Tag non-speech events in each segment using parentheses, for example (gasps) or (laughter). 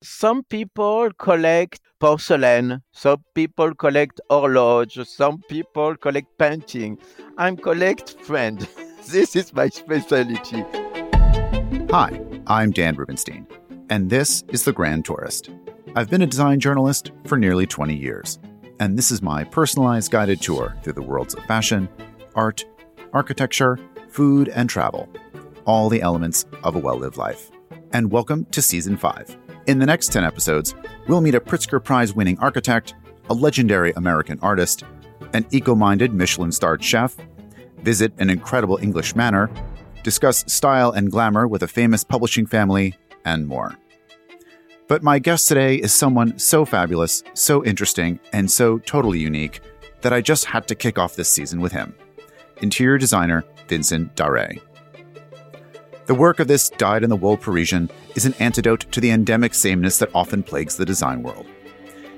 Some people collect porcelain, some people collect horloge, some people collect painting. I'm collect friend. (laughs) this is my specialty. Hi, I'm Dan Rubenstein, and this is The Grand Tourist. I've been a design journalist for nearly 20 years, and this is my personalized guided tour through the worlds of fashion, art, architecture, food, and travel, all the elements of a well lived life. And welcome to Season 5 in the next 10 episodes, we'll meet a Pritzker Prize winning architect, a legendary American artist, an eco minded Michelin starred chef, visit an incredible English manor, discuss style and glamour with a famous publishing family, and more. But my guest today is someone so fabulous, so interesting, and so totally unique that I just had to kick off this season with him interior designer Vincent Darré. The work of this dyed in the wool Parisian is an antidote to the endemic sameness that often plagues the design world.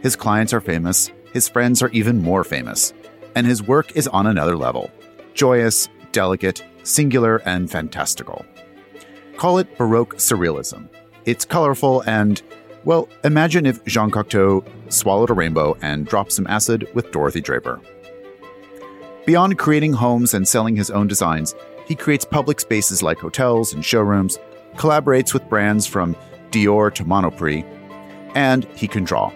His clients are famous, his friends are even more famous, and his work is on another level joyous, delicate, singular, and fantastical. Call it Baroque surrealism. It's colorful and, well, imagine if Jean Cocteau swallowed a rainbow and dropped some acid with Dorothy Draper. Beyond creating homes and selling his own designs, he creates public spaces like hotels and showrooms, collaborates with brands from Dior to Monoprix, and he can draw.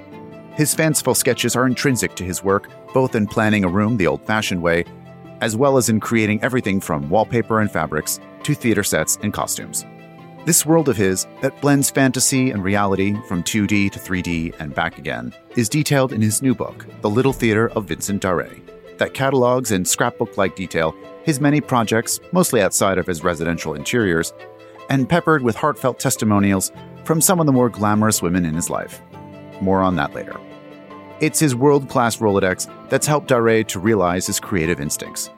His fanciful sketches are intrinsic to his work, both in planning a room the old fashioned way, as well as in creating everything from wallpaper and fabrics to theater sets and costumes. This world of his, that blends fantasy and reality from 2D to 3D and back again, is detailed in his new book, The Little Theater of Vincent Darré, that catalogs in scrapbook like detail his many projects, mostly outside of his residential interiors, and peppered with heartfelt testimonials from some of the more glamorous women in his life. More on that later. It's his world class Rolodex that's helped Darré to realize his creative instincts.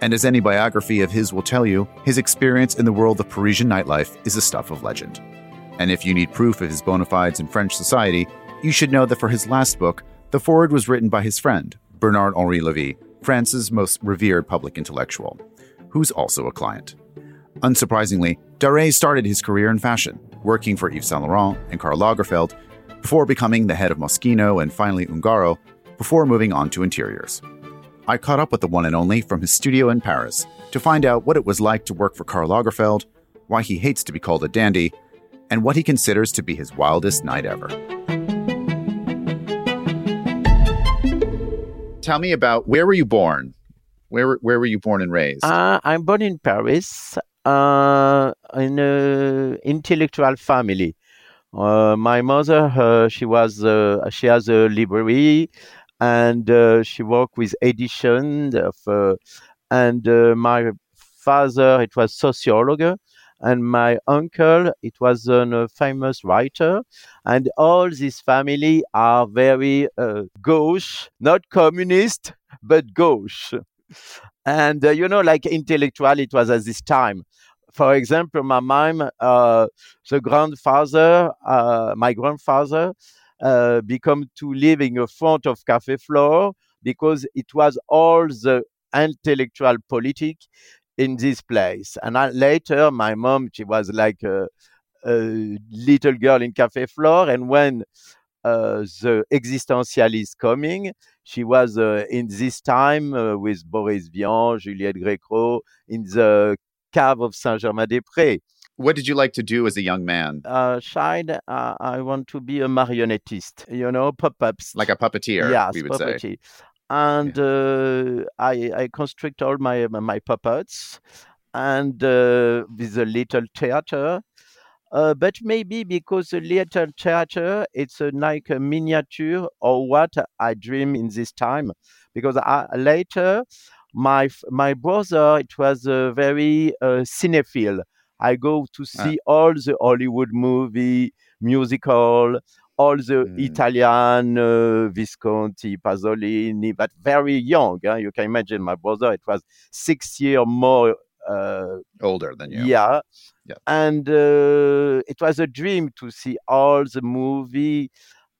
And as any biography of his will tell you, his experience in the world of Parisian nightlife is the stuff of legend. And if you need proof of his bona fides in French society, you should know that for his last book, the foreword was written by his friend, Bernard Henri Lévy, France's most revered public intellectual, who's also a client. Unsurprisingly, Darré started his career in fashion, working for Yves Saint Laurent and Karl Lagerfeld, before becoming the head of Moschino and finally Ungaro, before moving on to interiors. I caught up with the one and only from his studio in Paris to find out what it was like to work for Karl Lagerfeld, why he hates to be called a dandy, and what he considers to be his wildest night ever. Tell me about where were you born? Where where were you born and raised? Uh, I'm born in Paris, uh, in an intellectual family. Uh, my mother, uh, she was uh, she has a library, and uh, she worked with edition. Of, and my father, it was sociologue, and my uncle it was a famous writer and all this family are very uh, gauche not communist but gauche. And uh, you know like intellectual it was at this time. For example my mom uh, the grandfather uh, my grandfather uh, become to live in front of Cafe Flore because it was all the intellectual politics in this place. And I, later, my mom, she was like a, a little girl in Cafe Flore. And when uh, the existentialist coming, she was uh, in this time uh, with Boris Vian, Juliette Gréco, in the cave of Saint-Germain-des-Prés. What did you like to do as a young man? Uh, child, uh, I want to be a marionettist, you know, pop-ups. Like a puppeteer, yes, we would puppeteer. say and uh, I, I construct all my my puppets and uh, with a little theater. Uh, but maybe because the little theater, it's a, like a miniature or what I dream in this time. Because I, later, my my brother, it was a very uh, cinephile. I go to ah. see all the Hollywood movie, musical, all the mm. Italian uh, Visconti, Pasolini, but very young. Huh? You can imagine my brother, it was six years more uh, older than you. Yeah. yeah. And uh, it was a dream to see all the movie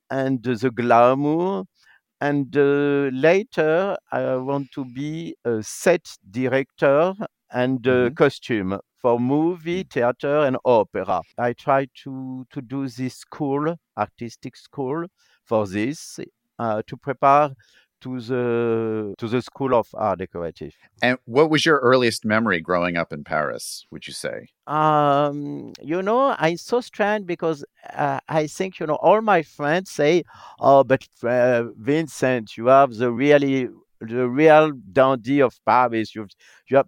and the glamour. And uh, later, I want to be a set director and mm-hmm. costume for movie, theater, and opera. I try to to do this school, artistic school, for this uh, to prepare to the to the school of art decorative. And what was your earliest memory growing up in Paris? Would you say? Um, you know, I'm so strange because uh, I think you know all my friends say, "Oh, but uh, Vincent, you have the really the real dandy of Paris. You've you have."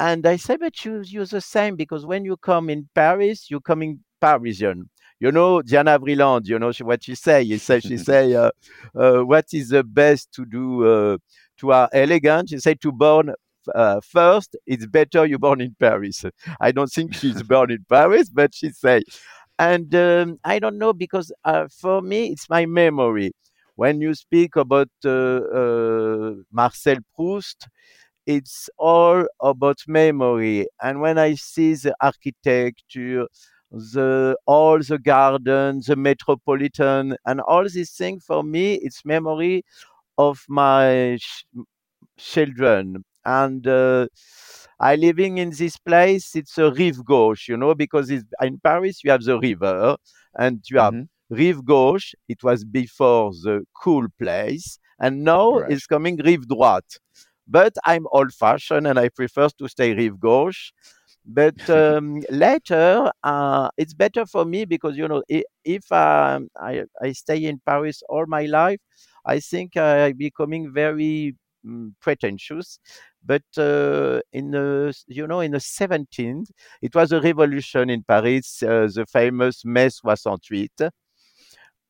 And I say, but you you're the same because when you come in Paris, you're coming Parisian you know, Diana Vreeland, you know what she say? She say, she (laughs) say, uh, uh, what is the best to do uh, to are elegant? She say to born uh, first, it's better you born in Paris. (laughs) I don't think she's born in Paris, but she say, and um, I don't know because uh, for me it's my memory. When you speak about uh, Marcel Proust, it's all about memory. And when I see the architecture, the all the gardens, the metropolitan, and all these things for me, it's memory of my children. And uh, I living in this place. It's a rive gauche, you know, because in Paris you have the river and you have mm-hmm. rive gauche. It was before the cool place, and now right. it's coming rive droite. But I'm old fashioned and I prefer to stay rive gauche. But (laughs) um, later, uh, it's better for me because you know if, um, I I stay in Paris all my life, I think I'm becoming very um, pretentious. But uh, in the you know in the 17th, it was a revolution in Paris, uh, the famous Mai 68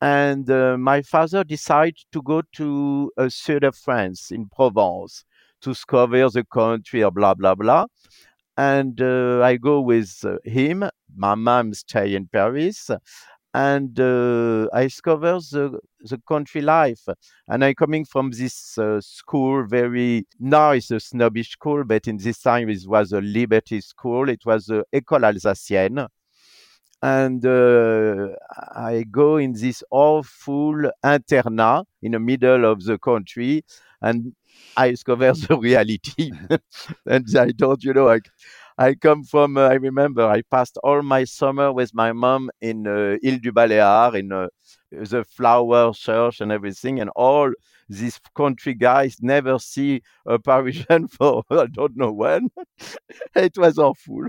and uh, my father decided to go to uh, south of France in Provence to discover the country or blah blah blah and uh, I go with uh, him. My mom stay in Paris, and uh, I discover the the country life. And I'm coming from this uh, school, very nice, a snobbish school, but in this time it was a liberty school. It was the École Alsacienne. And uh, I go in this awful internat in the middle of the country, and I discover (laughs) the reality. (laughs) and I don't, you know, I, I come from, uh, I remember I passed all my summer with my mom in uh, Ile du Baléares, in uh, the flower church and everything. And all these country guys never see a Parisian (laughs) for I don't know when. it was awful,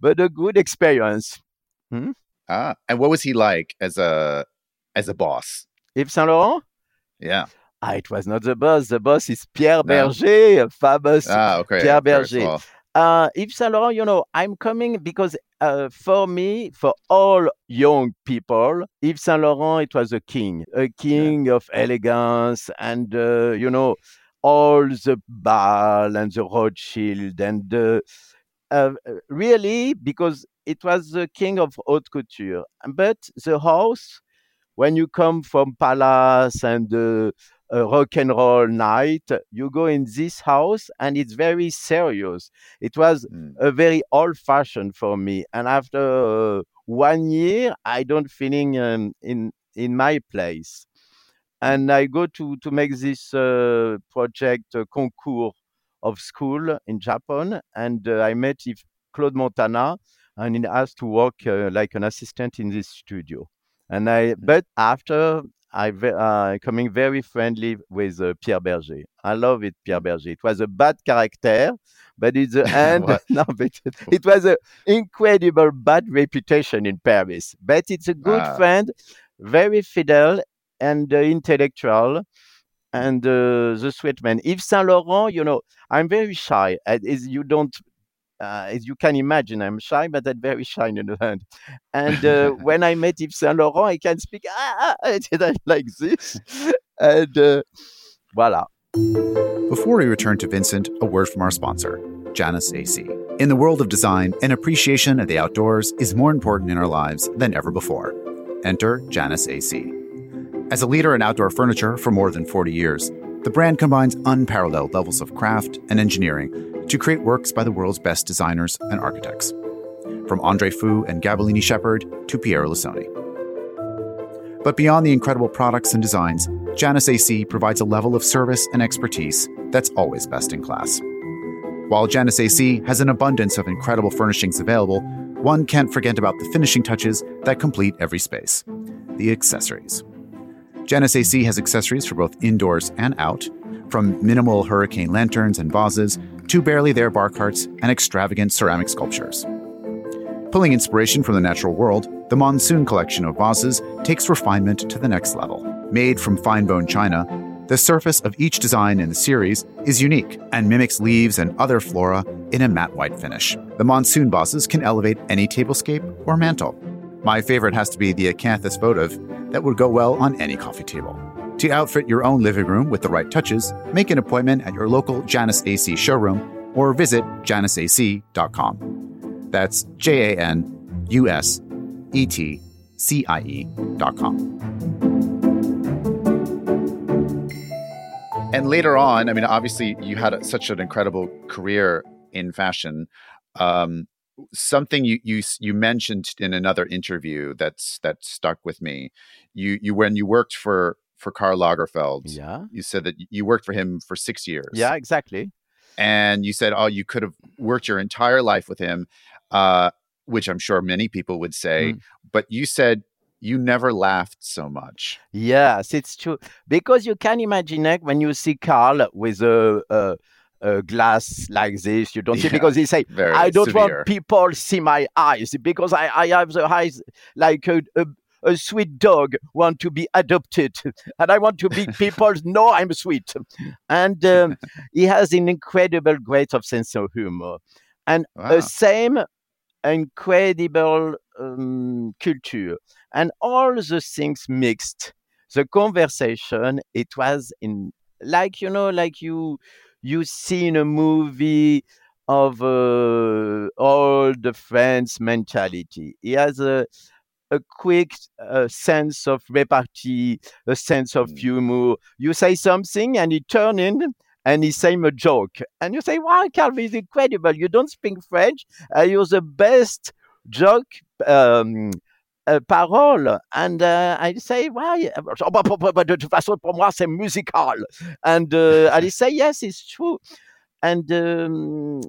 but a good experience. Hmm? Ah, and what was he like as a as a boss? Yves Saint Laurent? Yeah. Ah, it was not the boss. The boss is Pierre no. Bergé, famous ah, okay. Pierre Bergé. Uh, Yves Saint Laurent, you know, I'm coming because uh, for me, for all young people, Yves Saint Laurent, it was a king, a king yeah. of elegance, and uh, you know, all the ball and the Rothschild, and uh, uh, really because it was the king of haute couture. But the house, when you come from palace and uh, rock and roll night. You go in this house and it's very serious. It was mm. a very old fashioned for me. And after uh, one year, I don't feeling um, in in my place. And I go to to make this uh, project uh, concours of school in Japan, and uh, I met if Claude Montana, and he asked to work uh, like an assistant in this studio. And I, hmm. but after I uh, coming very friendly with uh, Pierre Bergé. I love it, Pierre Bergé. It was a bad character, but in the end, no, but it was an incredible bad reputation in Paris. But it's a good ah. friend, very fidel and uh, intellectual, and uh, the sweet man. Yves Saint Laurent, you know, I'm very shy. As you don't uh, as you can imagine, I'm shy, but I'm very shy in the hand. And uh, (laughs) when I met Yves Saint Laurent, I can speak ah, ah, ah (laughs) like this. and uh, voila. Before we return to Vincent, a word from our sponsor, Janus et Cie. In the world of design, an appreciation of the outdoors is more important in our lives than ever before. Enter Janus et Cie. As a leader in outdoor furniture for more than 40 years, the brand combines unparalleled levels of craft and engineering to create works by the world's best designers and architects, from Andre Fu and Gabellini Sheppard to Piero Lissoni. But beyond the incredible products and designs, Janus et Cie provides a level of service and expertise that's always best in class. While Janus et Cie has an abundance of incredible furnishings available, one can't forget about the finishing touches that complete every space the accessories. Janus et Cie has accessories for both indoors and out, from minimal hurricane lanterns and vases to barely there bar carts and extravagant ceramic sculptures. Pulling inspiration from the natural world, the Monsoon collection of vases takes refinement to the next level. Made from fine bone china, the surface of each design in the series is unique and mimics leaves and other flora in a matte white finish. The monsoon vases can elevate any tablescape or mantle. My favorite has to be the acanthus votive that would go well on any coffee table. To outfit your own living room with the right touches, make an appointment at your local Janus et Cie showroom or visit janusetcie.com. That's J A N U S E T C I E.com. And later on, I mean, obviously, you had such an incredible career in fashion. Um, something you you you mentioned in another interview that's that stuck with me. You you when you worked for for Karl Lagerfeld, Yeah. you said that you worked for him for six years. Yeah, exactly. and you said, oh, you could have worked your entire life with him, uh, which I'm sure many people would say. Mm. But you said you never laughed so much. Yes, it's true. Because you can imagine like, when you see Karl with a, a, a glass like this, you don't see because he say, I don't severe. want people see my eyes because I, I have the eyes like a, a, a sweet dog want to be adopted (laughs) and I want to be (laughs) people know I'm sweet. And um, (laughs) he has an incredible great of sense of humor and Wow. the same incredible um, culture and all the things mixed. The conversation it was in like you know like you you see in a movie of uh, all the friends mentality. He has a a quick uh, sense of repartee, a sense of Mm. humor. You say something and he turn in and he say a joke. And you say, wow, Calvin is incredible. You don't speak French. Uh, you're the best joke um, uh, parole. And uh, I say, why? De toute façon, pour moi, c'est musical. And, uh, he say, yes, it's true. And um,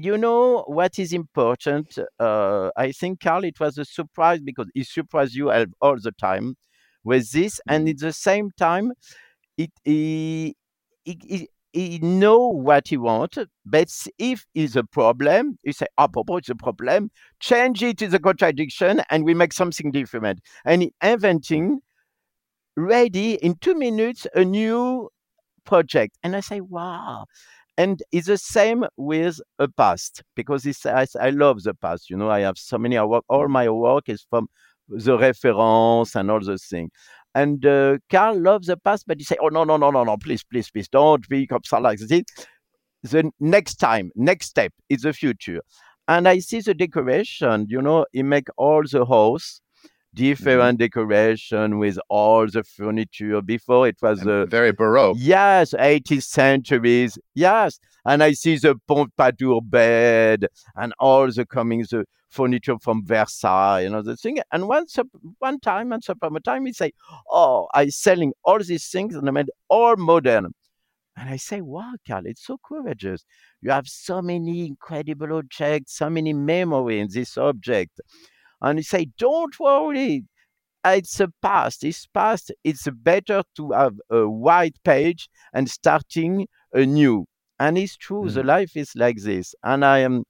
you know what is important? Uh, I think, Karl, it was a surprise because he surprised you all the time with this. And Mhm. at the same time, it, he, he, he, he know what he want, but if it's a problem, you say, "Ah, Popo, it's a problem. Change it. it is a contradiction, and we make something different." And inventing, ready in two minutes, a new project. And I say, "Wow!" And it's the same with a past because it's, I, I love the past. You know, I have so many. Work, all my work is from the reference and all those things. And uh, Karl loves the past, but he say, "Oh no, no, no, no, no! Please, please, please, don't be ça like this." The next time, next step is the future. And I see the decoration. You know, he make all the house different decoration with all the furniture. Before it was uh, very baroque. Yes, 18th centuries. Yes. And I see the Pompadour bed and all the coming, the furniture from Versailles, you know, the thing. And once, one time, once upon a time, he say, oh, I'm selling all these things and I made all modern. And I say, wow, Karl, it's so courageous. You have so many incredible objects, so many memory in this object. And he say, don't worry, it's a past. It's past. It's better to have a white page and starting anew. And it's true, the mm-hmm. life is like this. And I am,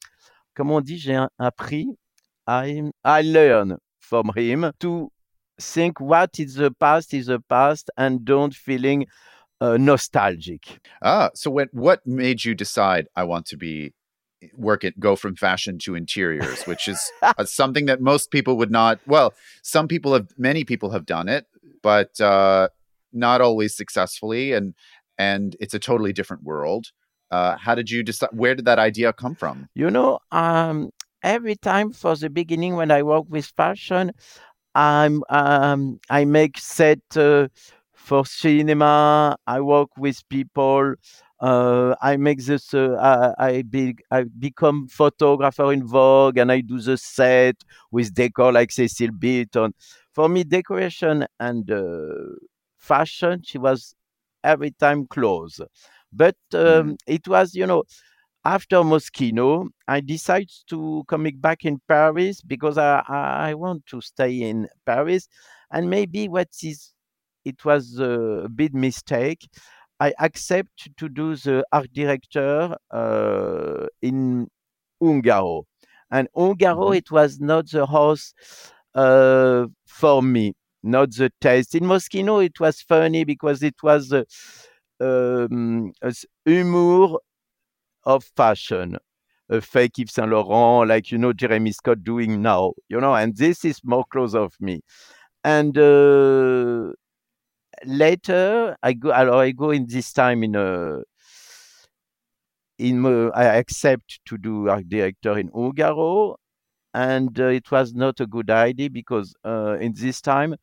comme on dit, j'ai appris, I, I learn from him to think what is the past is the past and don't feeling uh, nostalgic. Ah, so what what made you decide I want to be work it go from fashion to interiors, which is (laughs) uh, something that most people would not. Well, some people have, many people have done it, but uh, not always successfully, and and it's a totally different world. Uh, how did you decide? Where did that idea come from? You know, um, every time for the beginning when I work with fashion, I'm um, I make set uh, for cinema. I work with people. Uh, I make this. Uh, I be, I become photographer in Vogue, and I do the set with decor like Cecil Beaton. For me, decoration and uh, fashion, she was every time close. But um, it was, you know, after Moschino, I decided to coming back in Paris because I, I want to stay in Paris. And maybe what is it was a big mistake. I accept to do the art director uh, in Ungaro. And Ungaro, hmm it was not the house uh, for me, not the taste. In Moschino, it was funny because it was uh, um, humor of fashion. A fake Yves Saint Laurent, like you know Jeremy Scott doing now, you know, and this is more close of me. And uh, later, I go, I go in this time in a in mo- I accept to do art director in Ungaro, and uh, it was not a good idea because uh, in this time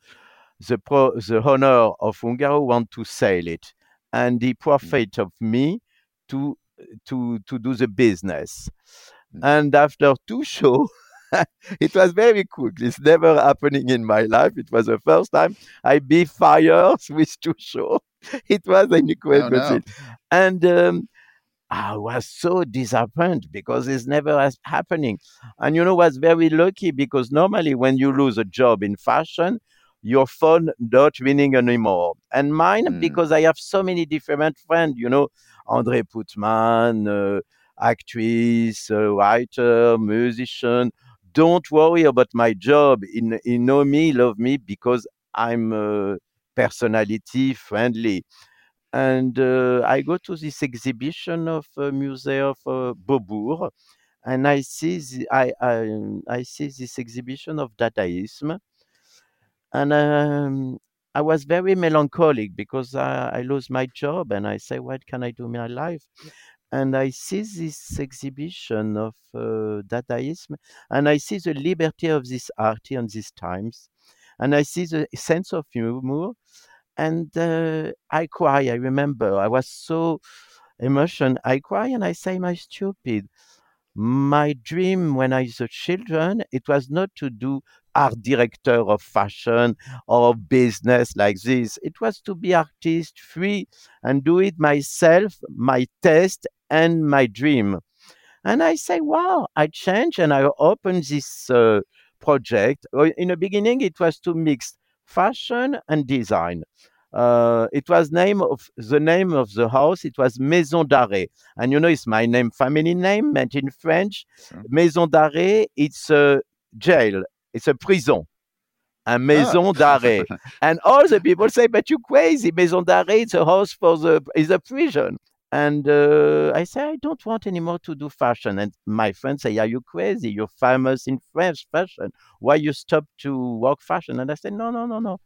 the pro, the owner of Ungaro want to sell it, and he profit of me to to to do the business. hmm And after two shows, (laughs) it was very quick. It's never happening in my life. It was the first time I be fired (laughs) with two shows. It was an Oh incredible thing. no. And um, I was so disappointed because it's never happening. And you know was very lucky because normally when you lose a job in fashion, your phone not ringing anymore. And mine Mm. because I have so many different friends, you know, Andrée Putman, uh, actress, uh, writer, musician. Don't worry about my job. In, in know me, love me because I'm uh, personality friendly and uh, I go to this exhibition of uh, Museum of uh, Beaubourg, and I see the, I, I I see this exhibition of Dadaism, and um, I was very melancholic because I, I lose my job, and I say, what can I do in my life? And I see this exhibition of uh, Dadaism, and I see the liberty of this art in these times, and I see the sense of humor and uh, I cry. I remember I was so emotional. I cry and I say, "My stupid." My dream when I was a children, it was not to do art director of fashion or business like this. It was to be artist free and do it myself, my taste and my dream. And I say, wow, I changed and I opened this uh, project. In the beginning, it was to mix fashion and design. Uh, it was name of the name of the house. It was Maison d'Arrêt, and you know it's my name, family name, meant in French. Sure. Maison d'Arrêt, it's a jail, it's a prison, a Oh. Maison d'Arrêt. (laughs) And all the people say, "But you crazy? Maison d'Arrêt, it's a house for the, is a prison." And uh, I say, I don't want anymore to do fashion. And my friends say, Are you crazy? You're famous in French fashion. Why you stop to work fashion? And I say, No, no, no, no.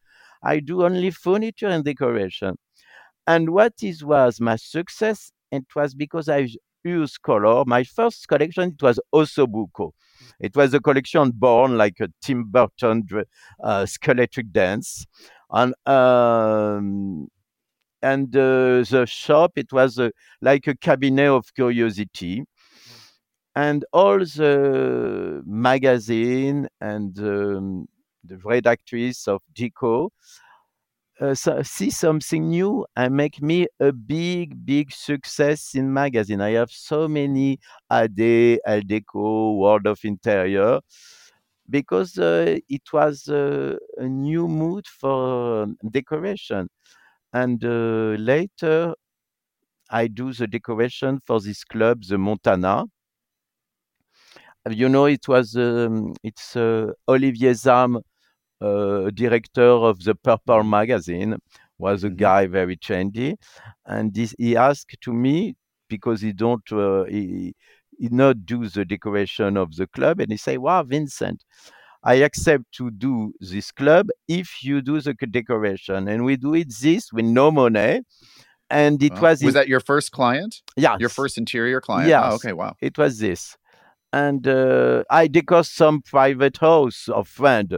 I do only furniture and decoration. And what is was my success? It was because I used color. My first collection it was Osobuco. It was a collection born like a Tim Burton uh, skeletal dance. And um, and uh, the shop it was uh, like a cabinet of curiosity and all the magazine and um, the redactress of Dico uh, see something new and make me a big big success in magazine i have so many ade Elle Deco world of interior because uh, it was uh, a new mood for um, decoration and uh, later I do the decoration for this club, the Montana. You know, it was um, it's uh, Olivier Zahm, uh, director of the Purple hmm magazine, was a hmm guy very trendy, and this, he asked to me because he don't uh, he, he not do the decoration of the club, and he say, "Wow, Vincent, I accept to do this club if you do the decoration, and we do it this with no money." And it Well, was was in that your first client? Yeah, your first interior client? Oh, okay. Wow. it was this. and uh, I decor some private house of friend,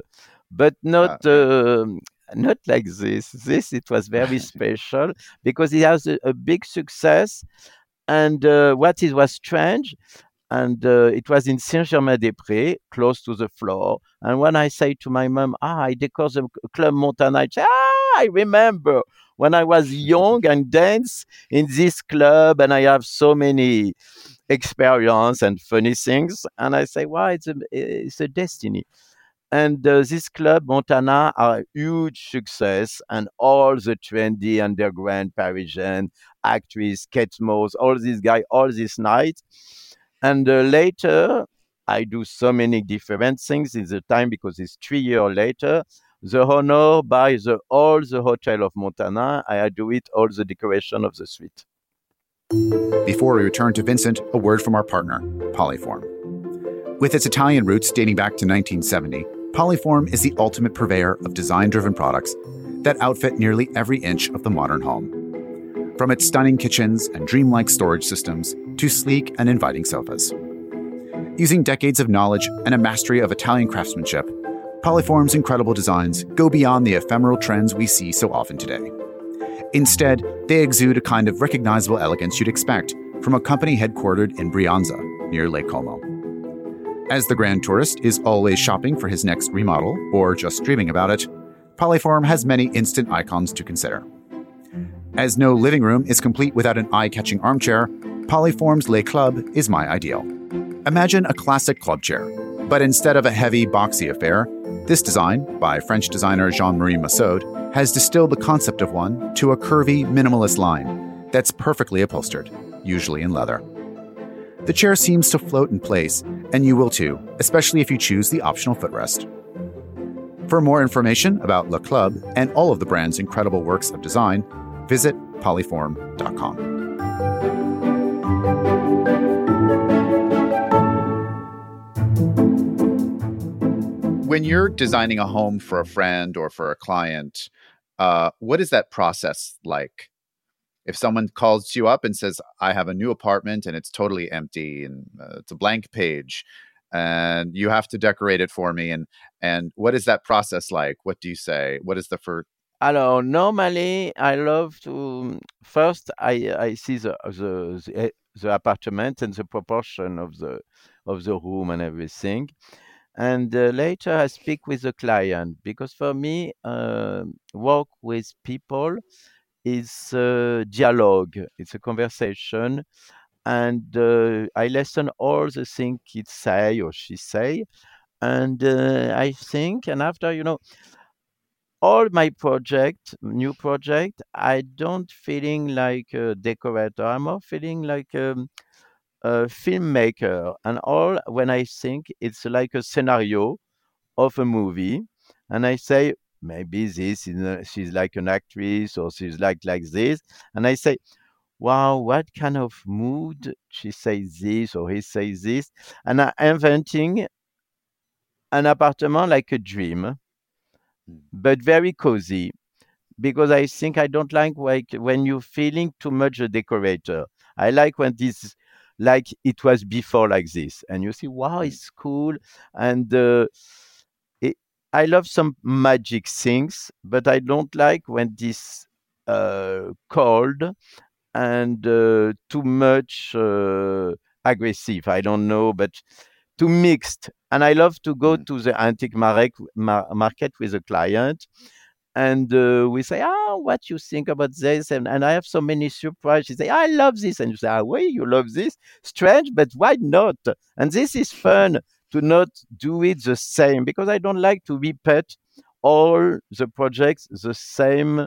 but not um not like this. This it was very (laughs) special because it has a, a big success. And uh, what it was strange, and uh, it was in Saint-Germain-des-Prés, close to the floor. And when I say to my mom, "Ah, I decor the Club Montana," I say, "Ah, I remember." When I was young and dance in this club, and I have so many experience and funny things. And I say, wow, it's a, it's a destiny. And uh, this club, Montana, are a huge success, and all the trendy underground Parisian actresses, Kate Moss, all these guys, all these nights. And uh, later, I do so many different things in the time because it's three years later. The honor by the all the hotel of Montana, I do it all the decoration of the suite. Before we return to Vincent, a word from our partner, Poliform. With its Italian roots dating back to 1970, Poliform is the ultimate purveyor of design driven products that outfit nearly every inch of the modern home. From its stunning kitchens and dreamlike storage systems to sleek and inviting sofas. Using decades of knowledge and a mastery of Italian craftsmanship, Poliform's incredible designs go beyond the ephemeral trends we see so often today. Instead, they exude a kind of recognizable elegance you'd expect from a company headquartered in Brianza, near Lake Como. As the grand tourist is always shopping for his next remodel or just dreaming about it, Poliform has many instant icons to consider. As no living room is complete without an eye catching armchair, Poliform's Le Club is my ideal. Imagine a classic club chair, but instead of a heavy, boxy affair, this design, by French designer Jean Marie Massaud, has distilled the concept of one to a curvy, minimalist line that's perfectly upholstered, usually in leather. The chair seems to float in place, and you will too, especially if you choose the optional footrest. For more information about Le Club and all of the brand's incredible works of design, visit poliform.com. When you're designing a home for a friend or for a client, uh, what is that process like? If someone calls you up and says i have a new apartment and it's totally empty and uh, it's a blank page and you have to decorate it for me and and what is that process like? What do you say? What is the first Alors, normally, I love to first I I see the the the, eh, the apartment and the proportion of the of the room and everything, and uh, later I speak with the client because for me, uh, work with people is a dialogue. It's a conversation, and uh, I listen all the things he say or she say, and uh, I think, and after you know, all my project, new project, I don't feeling like a decorator. I'm more feeling like um, a filmmaker, and all when I think it's like a scenario of a movie, and I say maybe this is she's like an actress or she's like like this. And i say wow what kind of mood she says this or he says this? And i'm inventing an apartment like a dream hmm. but very cozy because i think i don't like like when you're feeling too much a decorator. I like when this like it was before like this. And you see wow hmm. it's cool. And uh, I love some magic things, but I don't like when this uh, cold and uh, too much uh, aggressive. I don't know, but too mixed. And I love to go mm. to the antique market, market with a client and uh, we say, ah, what you think about this? And, and I have so many surprises. You say, I love this. And you say, ah, wait, you love this? Strange, but why not? And this is fun to not do it the same because I don't like to repeat all the projects the same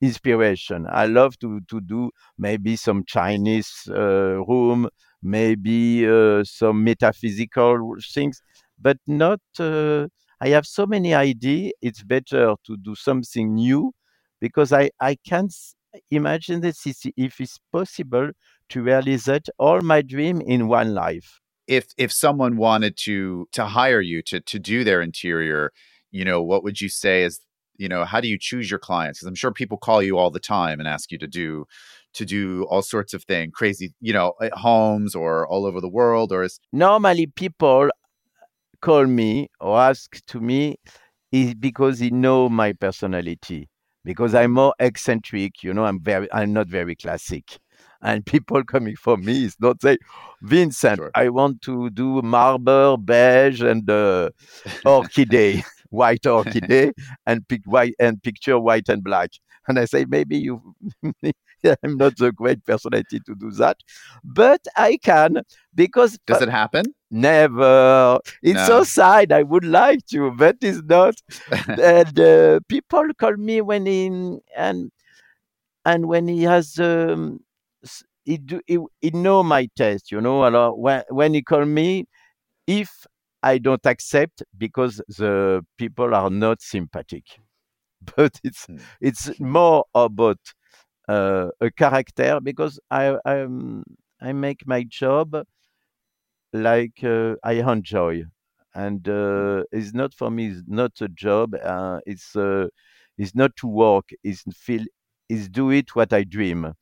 inspiration. I love to to do maybe some Chinese uh, room, maybe uh, some metaphysical things, but not. Uh, I have so many ideas. It's better to do something new because I I can't imagine this if it's possible to realize all my dream in one life if if someone wanted to to hire you to to do their interior you know what would you say is you know how do you choose your clients? Because i'm sure people call you all the time and ask you to do to do all sorts of things crazy you know at homes or all over the world or is normally people call me or ask to me is because they know my personality because i'm more eccentric you know i'm very i'm not very classic and (laughs) people coming for me is not say, Vincent, sure. I want to do marble, beige, and uh, (laughs) orchid, white orchid, and pick white and picture white and black. And I say maybe you (laughs) I'm not the great personality to do that, but I can because Does it happen? never. It's No. so sad. I would like to, but it's not. and uh, people call me when he and and when he has um, he do he, he know my taste, you know. Alors, when when he call me, if I don't accept because the people are not sympathetic, (laughs) but it's Hmm. it's more about uh, a character because I I I make my job like uh, I enjoy, and uh, it's not for me. It's not a job. Uh, it's uh, it's not to work. It's feel. It's do it what I dream,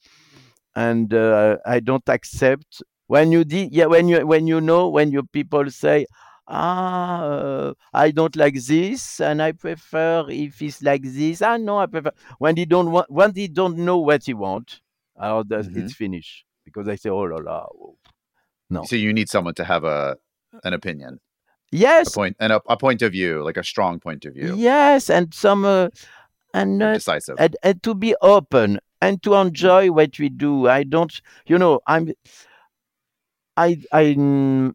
and uh, I don't accept when you di- yeah when you when you know when your people say ah uh, I don't like this and I prefer if it's like this ah no I prefer when they don't want when they don't know what he want oh that's Mhm. it's finished because I say oh la la oh. No. So you need someone to have a an opinion, a yes point, and a, a point of view, like a strong point of view, yes and some uh, and uh, decisive. and, and to be open and to enjoy what we do. I don't you know i'm i i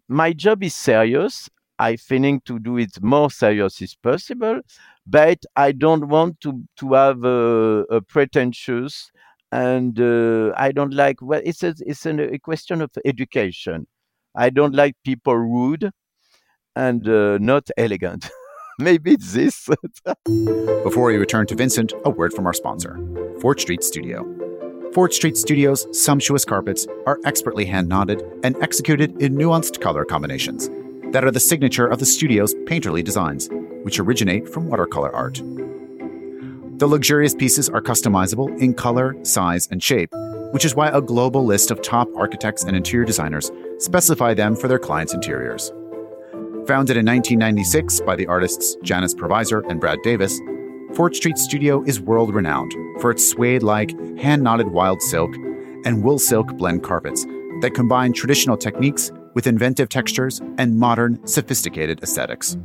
my job is serious. I feeling to do it more serious as possible but i don't want to to have a, a pretentious and uh, i don't like well it's a, it's an, a question of education. I don't like people rude and uh, not elegant (laughs) (laughs) maybe this (laughs) Before we return to Vincent, a word from our sponsor, Fort Street Studio. Fort Street Studio's sumptuous carpets are expertly hand knotted and executed in nuanced color combinations that are the signature of the studio's painterly designs, which originate from watercolor art. The luxurious pieces are customizable in color, size, and shape, which is why a global list of top architects and interior designers specify them for their clients' interiors. Founded in 1996 by the artists Janice Provisor and Brad Davis, Fort Street Studio is world renowned for its suede like, hand knotted wild silk and wool silk blend carpets that combine traditional techniques with inventive textures and modern, sophisticated aesthetics.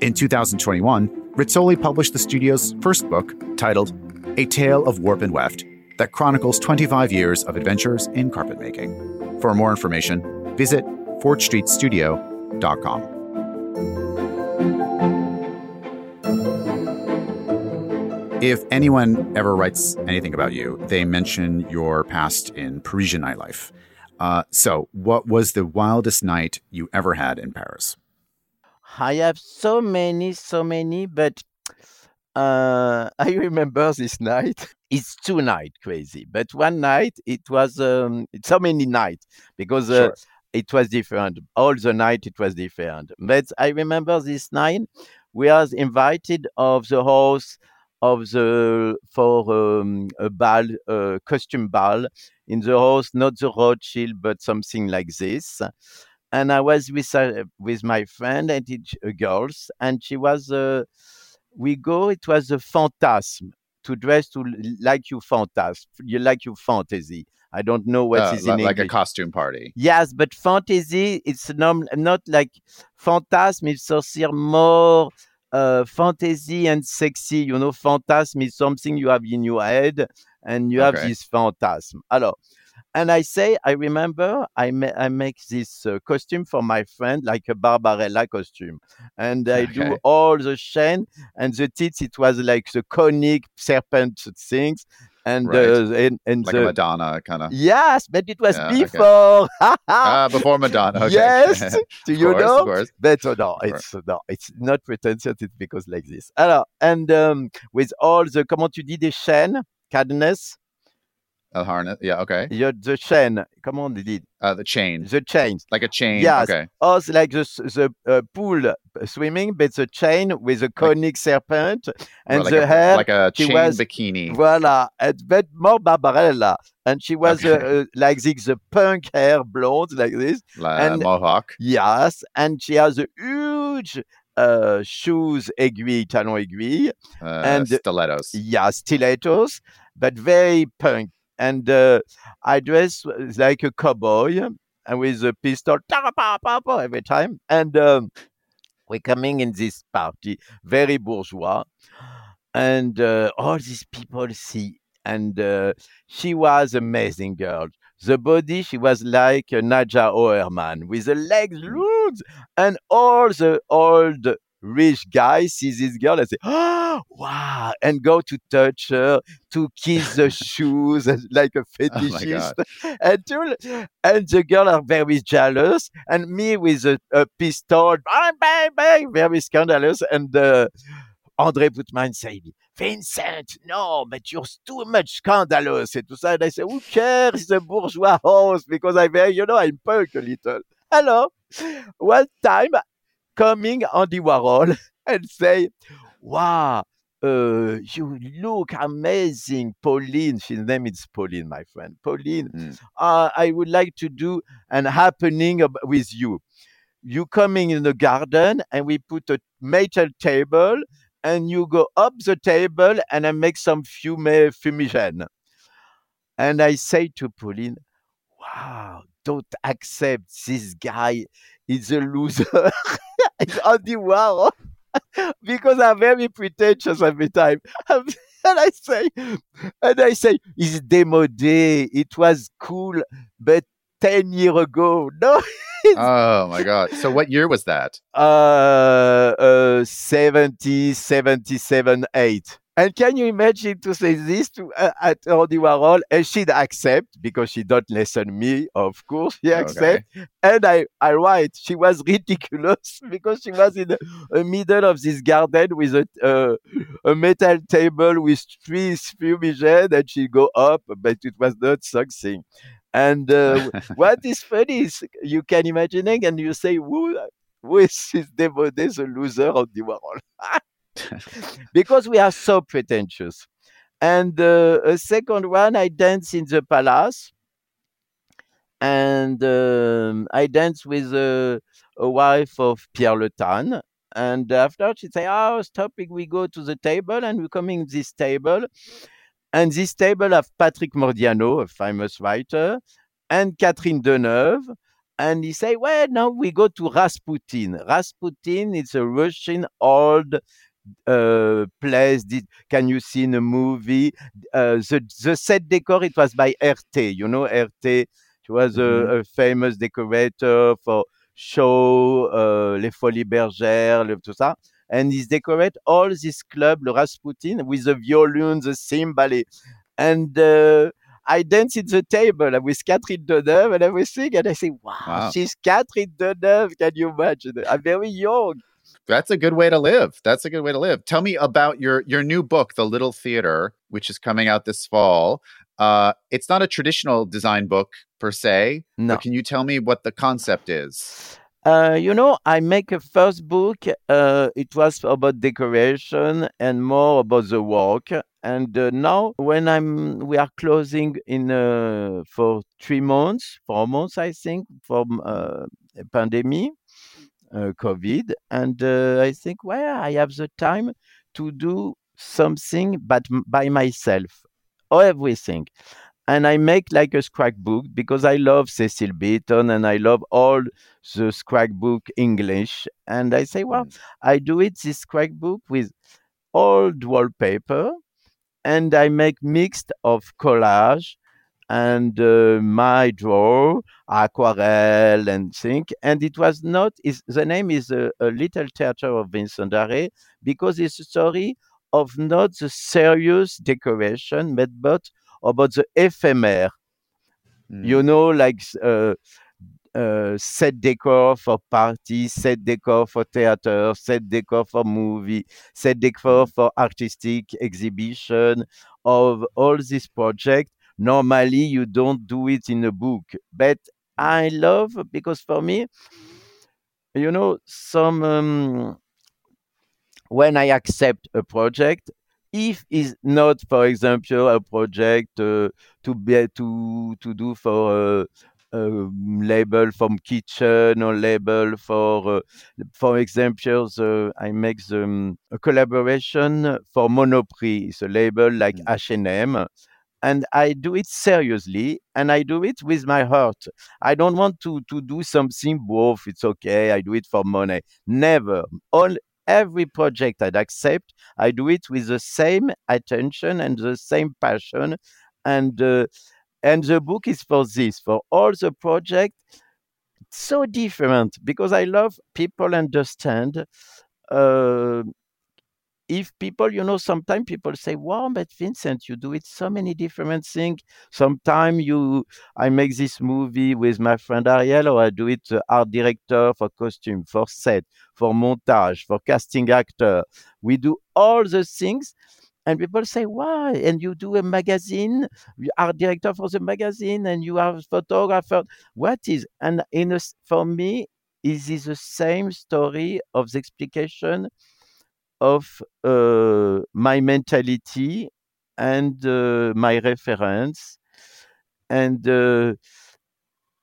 In 2021, Rizzoli published the studio's first book titled A Tale of Warp and Weft that chronicles 25 years of adventures in carpet making. For more information, visit fortstreetstudio.com. If anyone ever writes anything about you, they mention your past in Parisian nightlife. Uh, so, what was the wildest night you ever had in Paris? I have so many, so many, but uh, (laughs) I remember this night. It's two night crazy, but one night it was um, it's so many nights because uh, Sure. It was different. All the night it was different. But I remember this night we was invited of the house of the for um, a ball, uh, costume ball in the house, not the Rothschild, but something like this and I was with uh, with my friend and it, uh, girls, and she was. Uh, we go. It was a phantasm to dress to like you phantasm. You like your fantasy. I don't know what Uh, is in like a costume party. Yes, but fantasy, it's nom- not like phantasm, it's also more uh, fantasy and sexy. You know, phantasm is something you have in your head and you have this phantasm. Alors, and I say, I remember I, ma- I make this uh, costume for my friend, like a Barbarella costume. And I do all the chain and the tits, it was like the conic serpent things. And, Right. uh, and, and Like the, a Madonna kind of. Yes, but it was Yeah, okay. before. (laughs) Ah, before Madonna. Okay. Yes, (laughs) do you course, know? Of course. But uh, no, it's uh, no, it's not pretentious. It's because like this. Alors, and um, with all the comment tu dis des chaînes, cadenas, A harness. Yeah. Okay. you the chain. Come on dit Uh, the chain. the chain. Like a chain. Yes. Okay. Oh, like the the uh, pool uh, swimming, but the chain with a conic serpent and like the a, hair. Like a chain was- bikini. Voila, and but more Barbarella, and she was uh, Okay. uh, like this, the punk hair blonde like this. La, and- mohawk. Yes, and she has a huge uh, shoes aiguille, talon aiguille. Uh, and- stilettos. Yeah, stilettos, but very punk. And uh, I dress like a cowboy and with a pistol every time. And um, we're coming in this party, very bourgeois. And uh, all these people see and uh, she was amazing girl. The body, she was like a Nadja Auermann with the legs loose, and all the old rich guy sees this girl and say, "Oh, (gasps) wow!" and go to touch her, to kiss the (laughs) shoes like a Oh fetishist, God. and to, and the girl are very jealous, and me with a, a pistol, bang, bang, bang, very scandalous, and uh, Andrée Putman say, Vincent, no, but you're too much scandalous and tout ça. And I say, who cares? It's a bourgeois house because I, very, you know, I'm punk a little. Hello. One time coming Andy Warhol (laughs) and say, wow, uh, you look amazing, Pauline. His name is Pauline, my friend. Pauline, Mm. uh, I would like to do an happening with you. You coming in the garden and we put a metal table and you go up the table and I make some fume fumigène. And I say to Pauline, wow, don't accept this guy. He's a loser. (laughs) it's Andy Warhol because I'm very pretentious every time. (laughs) and I say, and I say, it's démodé. It was cool, but 10 years ago. (laughs) No, Oh my God. So what year was that? uh, uh, 70, 77, 8. And can you imagine to say this to uh, at Andy Warhol? And she'd accept because she don't listen me, of course. She Okay. accept. And I, I write, she was ridiculous (laughs) because she was in the the middle of this garden with a, uh, a metal table with three fumigènes and she go up, but it was not something. And uh, (laughs) what is funny is you can imagine it and you say, who, who is this démodé, the loser of the world? (laughs) (laughs) because we are so pretentious. And uh, a second one, I dance in the palace and um, I dance with a, a wife of Pierre Le Tan. And after she say, "Oh, stopping, we go to the table, and we coming this table, and this table have Patrick Modiano, a famous writer, and Catherine Deneuve. And he say, well, now we go to Rasputin. Rasputin is a Russian old uh, place. Did, can you see in a movie? Uh, the, the set decor, it was by Erté. You know, Erté, he was Mhm. a, a famous decorator for show, uh, Les Folies Bergères, le, tout ça. And he's decorate all this club, le Rasputin, with the violin, the cymbal. And uh, I dance in the table with Catherine Deneuve and everything. And I say, wow, Wow. she's Catherine Deneuve. Can you imagine? I'm very young. That's a good way to live. That's a good way to live. Tell me about your your new book, The Little Theater, which is coming out this fall. Uh, it's not a traditional design book per se, No. but can you tell me what the concept is? Uh, you know, I make a first book. Uh, it was about decoration and more about the work. And uh, now, when I'm, we are closing in uh, for three months, four months, I think, from uh, a pandemic, COVID, and uh, I think, well, I have the time to do something, but by myself, or everything and I make like a scrapbook because I love Cecil Beaton and I love all the scrapbook English. And I say, well, Mm. I do it this scrapbook with old wallpaper, and I make mixed of collage and uh, my draw, aquarelle and thing. And it was not. Is the name is a, a little theater of Vincent Darré because it's a story of not the serious decoration, but but about the ephemer. Mm. You know, like uh, uh, set decor for parties, set decor for theater, set decor for movie, set decor for artistic exhibition of all this project. Normally, you don't do it in a book, but I love because for me, you know, some um, when I accept a project, if is not, for example, a project uh, to be to to do for a, a label from kitchen or label for, uh, for example, the, I make the, um, a collaboration for Monoprix, it's a label like. H&M. And I do it seriously, and I do it with my heart. I don't want to to do something both. It's okay. I do it for money. Never. All every project I'd accept, I do it with the same attention and the same passion. And uh, and the book is for this, for all the project. So different because I love people understand. Uh, if people, you know, sometimes people say, "Wow, but Vincent, you do it so many different things." Sometimes you, I make this movie with my friend Ariel, or I do it uh, art director for costume, for set, for montage, for casting actor. We do all the things, and people say, "Why?" And you do a magazine, you are director for the magazine, and you are photographer. What is? And in a, for me, it is the same story of the explication of uh, my mentality and uh, my reference. And uh,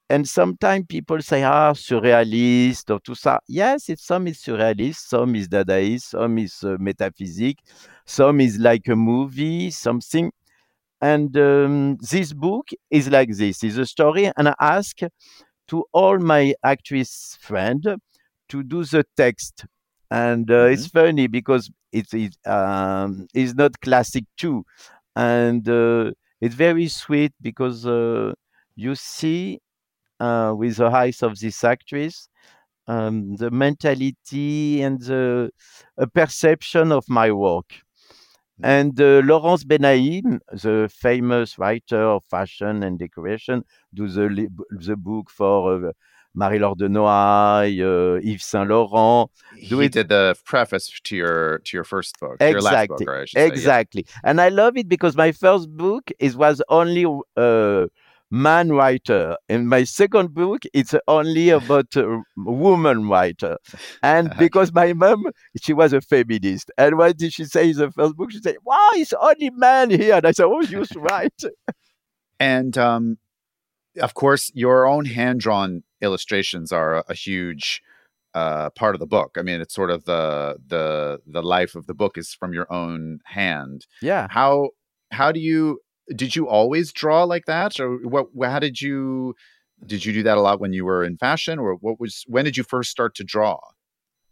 and sometimes people say ah surrealist or tout ça. Yes it's some is surrealist some is dadaist some is uh, metaphysic some is like a movie something. And um, this book is like this. Is a story and i ask to all my actress friend to do the text and uh, Mm-hmm. it's funny because it's it, um, it's not classic too, and uh, it's very sweet because uh, you see uh, with the eyes of this actress um, the mentality and the a perception of my work. Mm-hmm. And uh, Laurence Benaïm, the famous writer of fashion and decoration, do the li- the book for uh, Marie-Laure de Noailles, uh, Yves Saint Laurent. Do He it did the preface to your to your first book, last book, exactly, or I should say, yeah. exactly. And I love it because my first book is was only uh, man writer, and my second book it's only about a woman writer. And (laughs) because my mom, she was a feminist, and what did she say in the first book? She said, "Wow, it's only man here." And I said, "Oh, you're right." And um, of course, your own hand drawn illustrations are a, a huge uh, part of the book. I mean, it's sort of the the the life of the book is from your own hand. yeah. How how do you did you always draw like that, or what? How did you did you do that a lot when you were in fashion, or what was when did you first start to draw?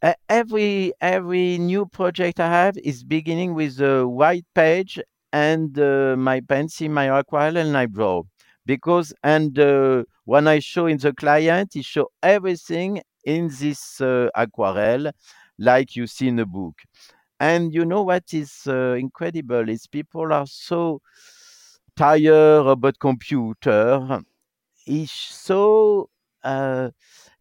E- every every new project I have is beginning with a white page and uh, my pencil, my aquarelle, and I draw. Because and uh, when I show in the client, he show everything in this uh, aquarelle, like you see in the book. And you know what is uh, incredible is people are so tired about computer. He's so uh,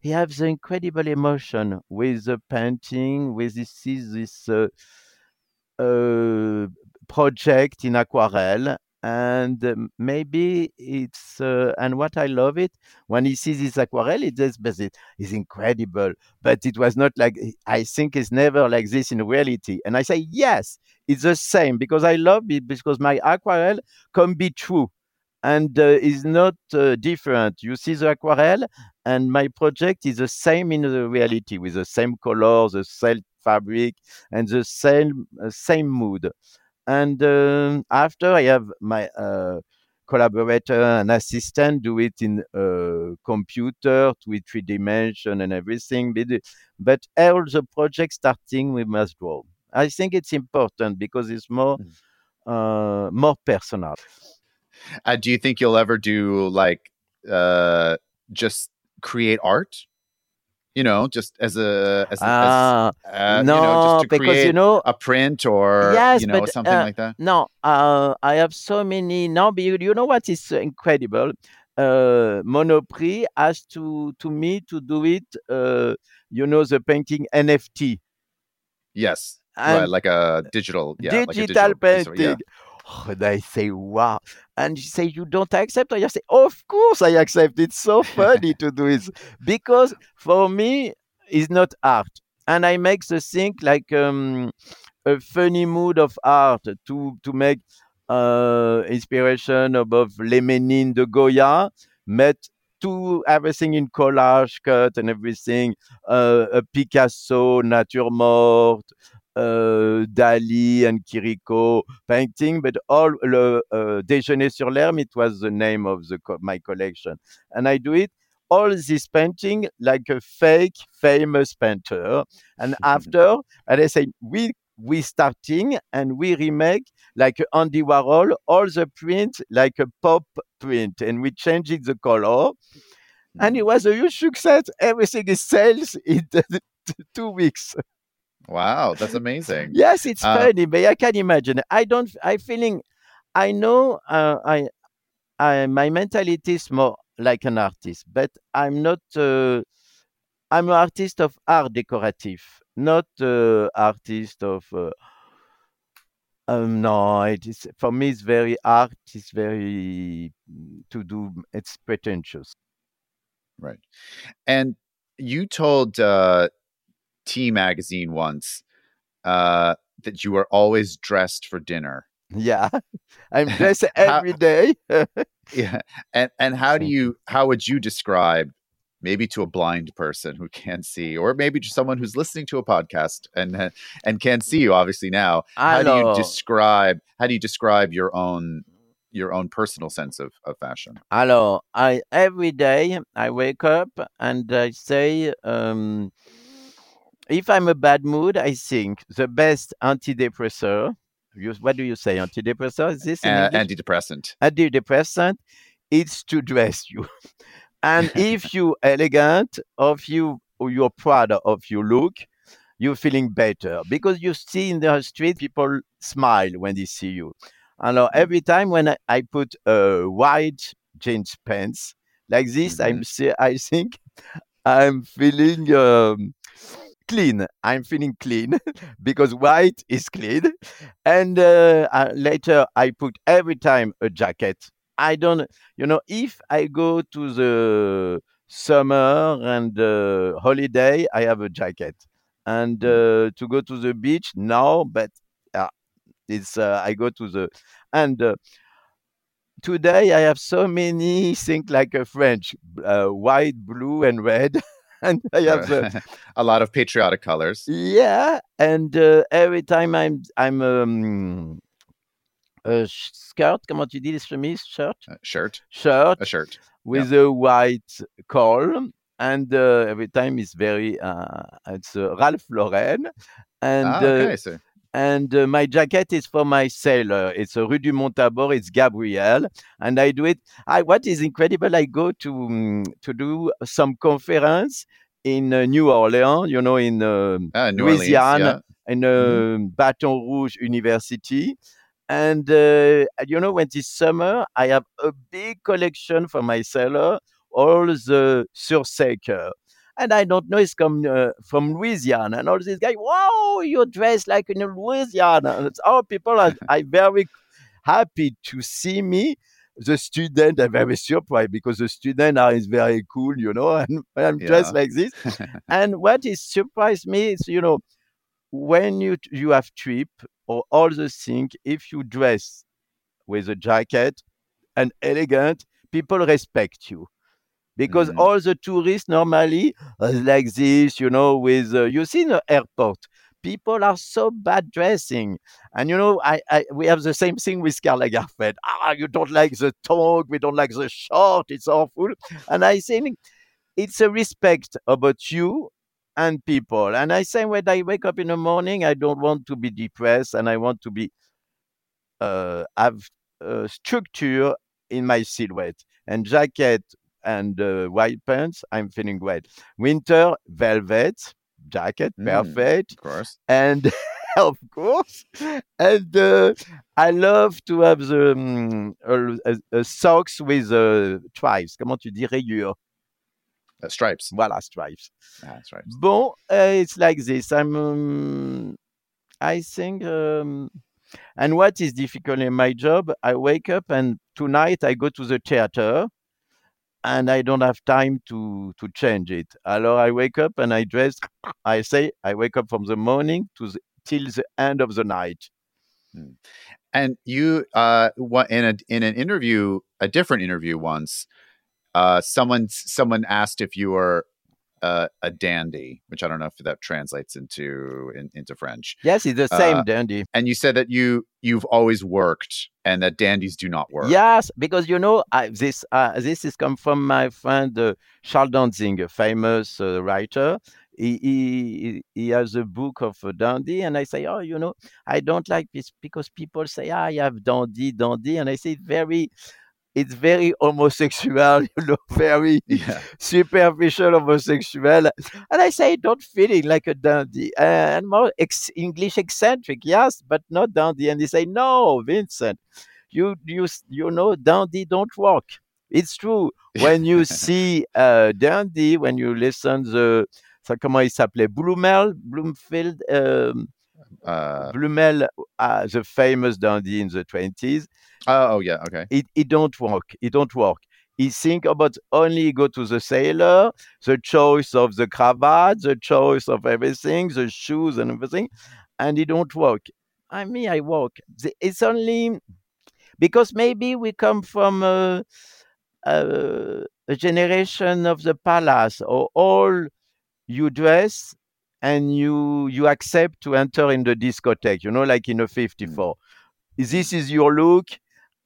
he has incredible emotion with the painting, with this this uh, uh, project in aquarelle. And um, maybe it's uh, and what I love it when he sees this aquarelle, it says, "But it is incredible." But it was not like I think it's never like this in reality. And I say, yes, it's the same because I love it because my aquarelle can be true and uh, is not uh, different. You see the aquarelle, and my project is the same in the reality with the same color, the same fabric, and the same uh, same mood. And um, after I have my uh, collaborator and assistant do it in uh, computer with three dimension and everything. But all the project starting we must draw. I think it's important because it's more Mm. uh, more personal. Uh, do you think you'll ever do like uh, just create art? You know, just as a as, a, as Ah, uh, you know, just to because you know, a print or yes, you know but something uh, like that. no, uh, I have so many now. But you, know what is incredible? Uh, Monoprix has to to me to do it. Uh, you know the painting NFT Yes, right, and like a digital, yeah, like a digital painting. piece yeah. Painting. Oh, and I say, wow. And she say, you don't accept? I say, of course I accept. It's so funny to do it. Because for me, it's not art. And I make the thing like um, a funny mood of art to, to make uh, inspiration above Les Ménines de Goya, met to everything in collage cut and everything, uh, a Picasso, Nature Morte, uh, Dali and Chirico painting, but all the uh, Déjeuner sur l'herbe, it was the name of the co- my collection, and I do it all this painting like a fake famous painter. And (laughs) after, and I say, we we starting and we remake like Andy Warhol, all the print like a pop print, and we changed the color. And it was a huge success. Everything is sales in (laughs) two weeks. Wow, that's amazing. yes, it's uh, funny, but I can imagine. I don't. I feeling. I know. Uh, I. I. My mentality is more like an artist, but I'm not. Uh, I'm an artist of art decorative, not uh, artist of. Uh, um, no, it is for me. It's very art. It's very to do. It's pretentious. Right, and you told uh, T magazine once uh, that you were always dressed for dinner. Yeah, (laughs) I'm (laughs) dressed every day. (laughs) yeah, and and how do you how would you describe maybe to a blind person who can't see, or maybe to someone who's listening to a podcast and uh, and can see you obviously now? How do you describe how do you describe your own your own personal sense of, of fashion? Alors, I every day I wake up and I say. Um, if I'm a bad mood, I think the best antidepressant. You, what do you say? Antidepressant? Is this uh, antidepressant? Antidepressant. It's to dress (laughs) you, and if you elegant, of you, you're proud of your look, you're feeling better because you see in the street people smile when they see you. And mm. every time when I, I put a white jeans pants like this, mm-hmm. I'm I think (laughs) I'm feeling. Um, clean. I'm feeling clean (laughs) because white is clean. And uh, uh, later I put every time a jacket. I don't, you know, if I go to the summer and uh, holiday, I have a jacket. And uh, to go to the beach, no, but uh, it's uh, I go to the and today I have so many things like a French, white, blue, and red. (laughs) and (laughs) I have the, (laughs) a lot of patriotic colors. Yeah, and uh, every time I'm I'm um, a skirt, comment tu dis les chemises, shirt, uh, shirt, shirt, a shirt with a white collar, and uh, every time it's very uh, it's uh, Ralph Lauren, and ah, okay, uh, so and uh, my jacket is for my sailor. It's a Rue du Mont-Thabor. It's Gabriel, and I do it. I what is incredible. I go to um, to do some conference in uh, New Orleans. You know, in uh, ah, Louisiana, yeah. in uh, mm-hmm. Baton Rouge University. And uh, you know, when this summer, I have a big collection for my sailor, all the seersucker and I don't know, it's come uh, from Louisiana. And all these guys, wow, you're dressed like in Louisiana. And it's all people are, (laughs) are very happy to see me. The student are very surprised because the student are, is very cool, you know, (laughs) and I'm yeah. dressed like this. (laughs) and what is surprised me is, you know, when you you have trip or all the things, if you dress with a jacket and elegant, people respect you because mm-hmm. all the tourists normally uh, like this, you know, with uh, you see in the airport, people are so bad dressing, and you know, I, I we have the same thing with Karl Lagerfeld. Ah, you don't like the tongue, we don't like the short, it's awful, and I think it's a respect about you and people. And I say when I wake up in the morning, I don't want to be depressed, and I want to be uh, have structure in my silhouette and jacket and uh, white pants, I'm feeling great. Winter, velvet jacket, mm, perfect. Of course. And (laughs) of course. And uh, I love to have the um, uh, uh, socks with uh, stripes. Comment tu dis rayures? Uh, stripes. Voilà, stripes. Ah, stripes. Bon, uh, it's like this. I'm, um, I think, um, and what is difficult in my job, I wake up and tonight I go to the theater and I don't have time to to change it. Alors I wake up and I dress. I say I wake up from the morning to the, till the end of the night. Hmm. And you, uh, in a in an interview, a different interview once, uh, someone someone asked if you were uh, a dandy, which I don't know if that translates into in, into French. Yes, he's the same Uh, dandy. And you said that you you've always worked, and that dandies do not work. Yes, because you know I, this. Uh, this is come from my friend uh, Charles Dantzig, a famous uh, writer. He, he he has a book of uh, dandy, and I say, oh, you know, I don't like this because people say, ah, I have dandy, dandy, and I say very, it's very homosexual, (laughs) you know, very Yeah. superficial homosexual. And I say, don't feeling like a dandy. Uh, and more ex- English eccentric, yes, but not dandy. And they say, no, Vincent, you, you, you know, dandy don't work. It's true. When you (laughs) see uh, dandy, when you listen the, ça, comment il s'appelait? Blumel, Bloomfield, um, Uh, Blumel, uh, the famous dandy in the 20s oh, yeah. Okay. it, it don't work. It don't work. He think about only go to the sailor, the choice of the cravat, the choice of everything, the shoes and everything, and it don't work. I mean, I work. It's only because maybe we come from a, a, a generation of the palace, or all you dress and you you accept to enter in the discotheque. You know, like in a fifty-four. This is your look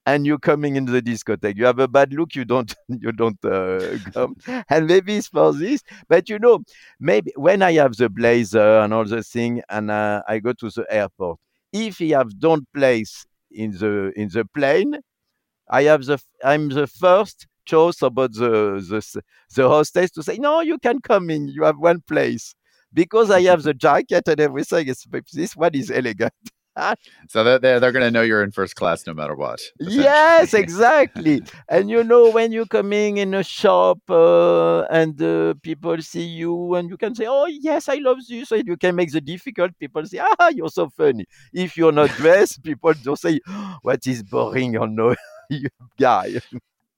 and you're coming into the discotheque. You have a bad look, you don't (laughs) you don't uh, (laughs) come. And maybe it's for this, but you know, maybe when I have the blazer and all the thing, and uh, I go to the airport, if he have don't place in the in the plane, I have the I'm the first choice about the the the hostess to say no, you can come in. You have one place because I have (laughs) the jacket and everything. It's, this one is elegant. (laughs) So they're they're, they're going to know you're in first class no matter what. Yes, (laughs) exactly. and you know, when you're coming in a shop uh, and uh, people see you, and you can say, "Oh, yes, I love this," and you can make the difficult. People say, "Ah, you're so funny." If you're not dressed, people don't say, "What is boring or no you guy?"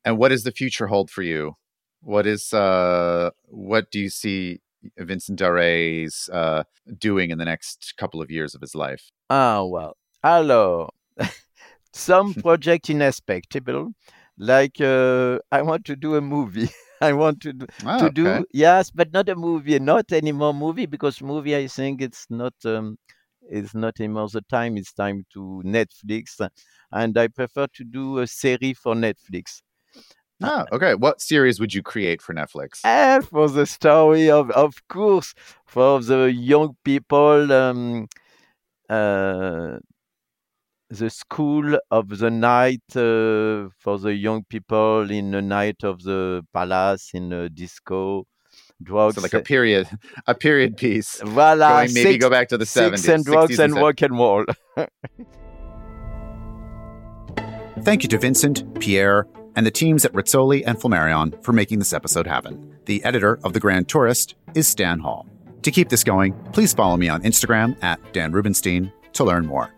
And what does the future hold for you? What is uh what do you see Vincent Darré's uh doing in the next couple of years of his life? Ah, well. hello. (laughs) some (laughs) project inexpectable, like uh, I want to do a movie. (laughs) I want to do, Ah, to okay. yes but not a movie not anymore movie because movie i think it's not um it's not anymore the time it's time to netflix uh, and i prefer to do a series for netflix Ah, okay. What series would you create for Netflix? and for the story of of course for the young people um uh the school of the night uh, for the young people in the night of the palace in a disco drugs So like a period a period piece. Voila, Going maybe six, go back to the 70s. six and drugs and and rock and roll. (laughs) Thank you to Vincent, Pierre, and the teams at Rizzoli and Flammarion for making this episode happen. The editor of The Grand Tourist is Stan Hall. To keep this going, please follow me on Instagram at Dan Rubinstein to learn more.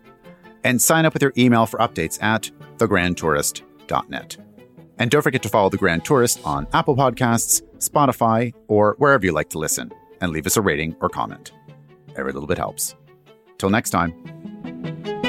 And sign up with your email for updates at thegrandtourist.net. And don't forget to follow The Grand Tourist on Apple Podcasts, Spotify, or wherever you like to listen, and leave us a rating or comment. Every little bit helps. Till next time.